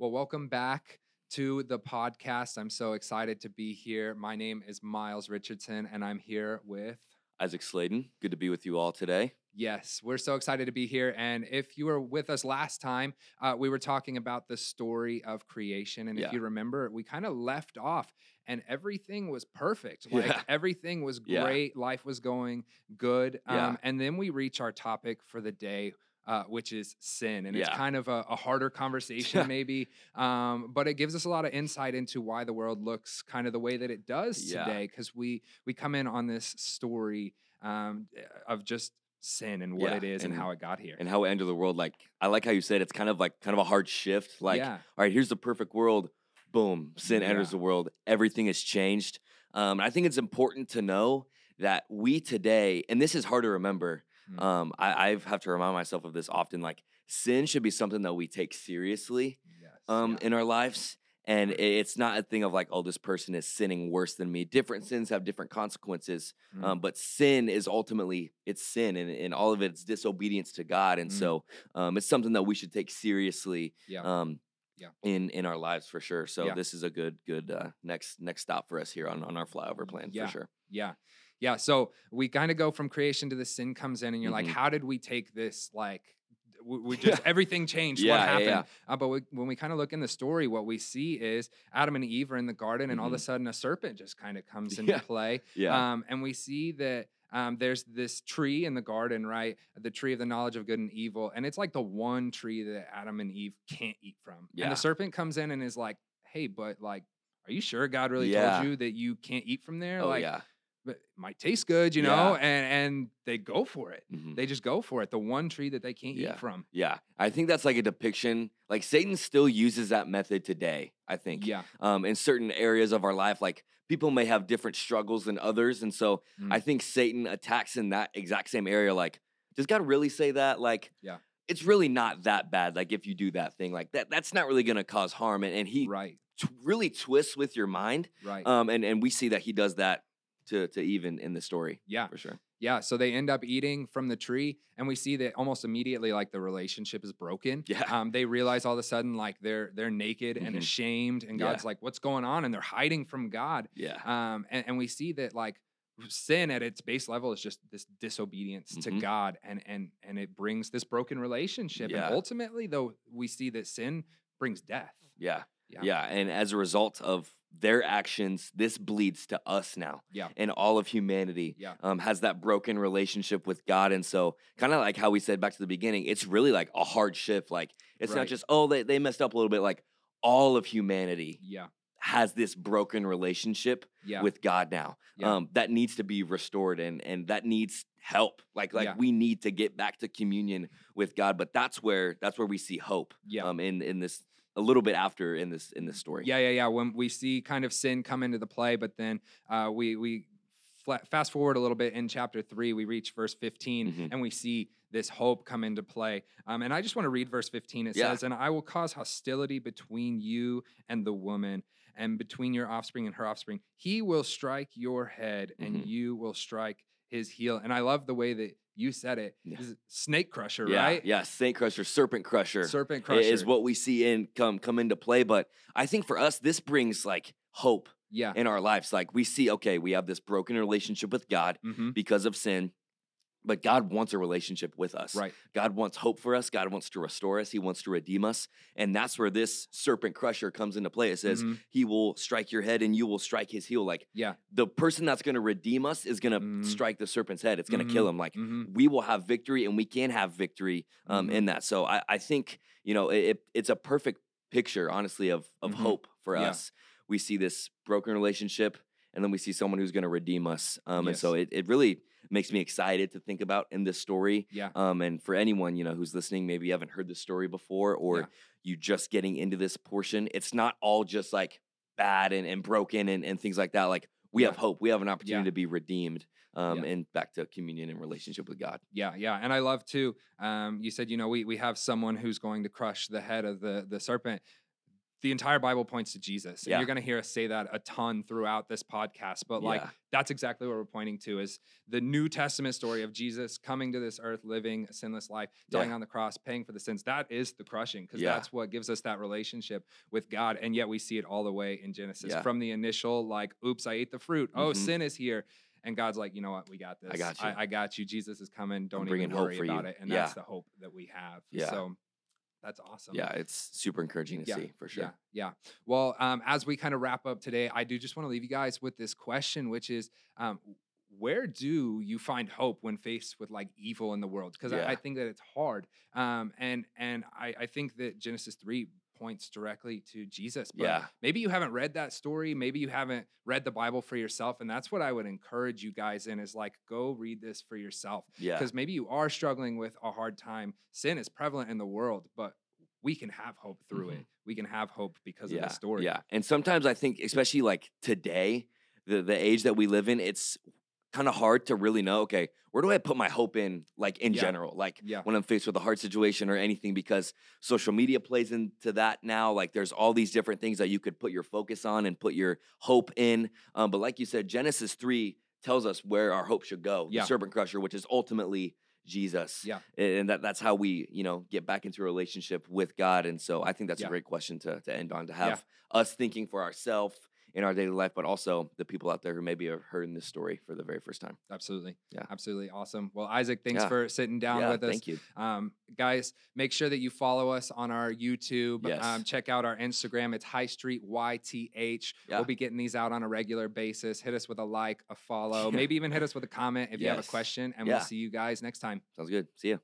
Well, welcome back to the podcast. I'm so excited to be here. My name is Miles Richardson, and I'm here with. Isak Sladen, good to be with you all today. Yes, we're so excited to be here. And if you were with us last time, uh, we were talking about the story of creation. And if Yeah. you remember, we kind of left off and everything was perfect. Like Yeah. everything was Yeah. great. Life was going good. Yeah. Um, and then we reach our topic for the day. Uh, which is sin, and it's kind of a, a harder conversation, maybe, um, but it gives us a lot of insight into why the world looks kind of the way that it does Yeah. today. Because we we come in on this story um, of just sin and what Yeah, it is and, and- how it got here. And how it entered the world, like I like how you said it's kind of like kind of a hard shift. Like, yeah, all right, here's the perfect world. Boom, sin enters the world. Everything has changed. Um, and I think it's important to know that we today, and this is hard to remember. Mm. Um, I, I have to remind myself of this often. Like, sin should be something that we take seriously. yes, um, yeah. in our lives. And it's not a thing of like, oh, this person is sinning worse than me. Different sins have different consequences. Mm. Um, but sin is ultimately it's sin, and, and all of it's disobedience to God. And Mm. so um, it's something that we should take seriously. Yeah. Um, Yeah. In in our lives for sure. So Yeah. this is a good good uh, next next stop for us here on on our flyover plan Yeah. for sure. Yeah. Yeah. So we kind of go from creation to the sin comes in, and you're like, Mhm. how did we take this? Like, we, just everything changed. Yeah, what happened? yeah. Uh, but we, when we kind of look in the story, what we see is Adam and Eve are in the garden, and all of a Mhm. sudden a serpent just kind of comes into Yeah. play. Yeah. Um, and we see that um, there's this tree in the garden, right? The tree of the knowledge of good and evil. And it's like the one tree that Adam and Eve can't eat from. Yeah. And the serpent comes in and is like, hey, but like, are you sure God really Yeah. told you that you can't eat from there? oh like, yeah. But it might taste good, you know? Yeah. And and they go for it. Mhm. They just go for it. The one tree that they can't Yeah. eat from. Yeah. I think that's like a depiction. Like Satan still uses that method today. I think. Yeah. um, in certain areas of our life. Like people may have different struggles than others. And so Mm. I think Satan attacks in that exact same area. Like, does God really say that? Like, Yeah. it's really not that bad. Like, if you do that thing, like that, that's not really going to cause harm. And, and he Right. t- really twists with your mind. Right. Um, and, and we see that he does that to, to even in the story yeah. for sure. Yeah. So they end up eating from the tree, and we see that almost immediately, like the relationship is broken. Yeah. Um, they realize all of a sudden, like they're they're naked and Mhm. ashamed, and Yeah. God's like, "What's going on?" And they're hiding from God. Yeah. Um, and, and we see that like sin at its base level is just this disobedience to Mhm. God, and and and it brings this broken relationship. Yeah. And ultimately, though, we see that sin brings death. Yeah. Yeah. Yeah. And as a result of their actions, this bleeds to us now. Yeah. And all of humanity. Yeah. um, has that broken relationship with God. And so, kind of like how we said back to the beginning, it's really like a hard shift. Like, it's Right. not just, oh, they, they messed up a little bit. Like, all of humanity Yeah. has this broken relationship Yeah. with God now Yeah. um, that needs to be restored and, and that needs help. Like, like Yeah. we need to get back to communion with God. But that's where, that's where we see hope yeah. um, in, in this, a little bit after in this, in this story. Yeah, yeah, yeah. When we see kind of sin come into the play, but then uh, we we fast forward a little bit in chapter three, we reach verse 15, Mhm. and we see this hope come into play. Um, and I just want to read verse 15. It Yeah. says, "And I will cause hostility between you and the woman." And between your offspring and her offspring, he will strike your head, and Mhm. you will strike his heel. And I love the way that you said it. Yeah. Snake crusher, Yeah, right? yeah, snake crusher, serpent crusher. Serpent crusher is what we see in come come into play. But I think for us, this brings like hope Yeah. in our lives. Like we see, okay, we have this broken relationship with God hmm because of sin, but God wants a relationship with us. Right. God wants hope for us. God wants to restore us. He wants to redeem us. And that's where this serpent crusher comes into play. It says, Mhm. He will strike your head and you will strike his heel. Like Yeah. the person that's going to redeem us is going to Mhm. strike the serpent's head. It's going to kill him. Like hmm we will have victory and we can have victory um, Mhm. in that. So I, I think, you know, it, it- it's a perfect picture, honestly, of, of Mhm. hope for Yeah. us. We see this broken relationship and then we see someone who's going to redeem us. Um, And so it, it really makes me excited to think about in this story. Yeah. Um, and for anyone, you know, who's listening, maybe you haven't heard this story before or Yeah. you just getting into this portion, it's not all just like bad and, and broken and, and things like that. Like we have hope. We have an opportunity Yeah. to be redeemed um, Yeah. and back to communion and relationship with God. Yeah, yeah, and I love too. Um, you said you know we we have someone who's going to crush the head of the the serpent. The entire Bible points to Jesus. And Yeah. you're going to hear us say that a ton throughout this podcast. But like, Yeah. that's exactly what we're pointing to is the New Testament story of Jesus coming to this earth, living a sinless life, dying Yeah. on the cross, paying for the sins. That is the crushing because that's what gives us that relationship with God. And yet we see it all the way in Genesis from the initial, like, oops, I ate the fruit. Oh, Mhm. sin is here. And God's like, you know what? We got this. I got you. I, I got you. Jesus is coming. Don't even worry about you. it. And that's the hope that we have. Yeah. So that's awesome. Yeah, it's super encouraging to Yeah, see for sure. Yeah, yeah. Well, um, as we kind of wrap up today, I do just want to leave you guys with this question, which is, um, where do you find hope when faced with like evil in the world? Because I, I think that it's hard, um, and and I, I think that Genesis three points directly to Jesus. But Yeah. maybe you haven't read that story. Maybe you haven't read the Bible for yourself, and that's what I would encourage you guys in is like go read this for yourself Yeah. because maybe you are struggling with a hard time. Sin is prevalent in the world, but we can have hope through Mhm. it. We can have hope because yeah. of the story. Yeah. And sometimes I think, especially like today, the the age that we live in, it's kind of hard to really know, okay, where do I put my hope in, like in Yeah. general? Like Yeah. when I'm faced with a hard situation or anything, because social media plays into that now. Like there's all these different things that you could put your focus on and put your hope in. Um, but like you said, Genesis 3 tells us where our hope should go. Yeah. The serpent crusher, which is ultimately Jesus. Yeah. And that, that's how we, you know, get back into a relationship with God. And so I think that's Yeah. a great question to, to end on, to Yeah. have us thinking for ourselves in our daily life, but also the people out there who maybe have heard this story for the very first time. Absolutely. Yeah. Absolutely. Awesome. Well, Isak, thanks Yeah. for sitting down yeah, with us. thank you. Um, guys, make sure that you follow us on our YouTube. Yes. Um, check out our Instagram. It's High Street YTH. Yeah. We'll be getting these out on a regular basis. Hit us with a like, a follow, maybe even hit us with a comment if you have a question. And we'll see you guys next time. Sounds good. See ya.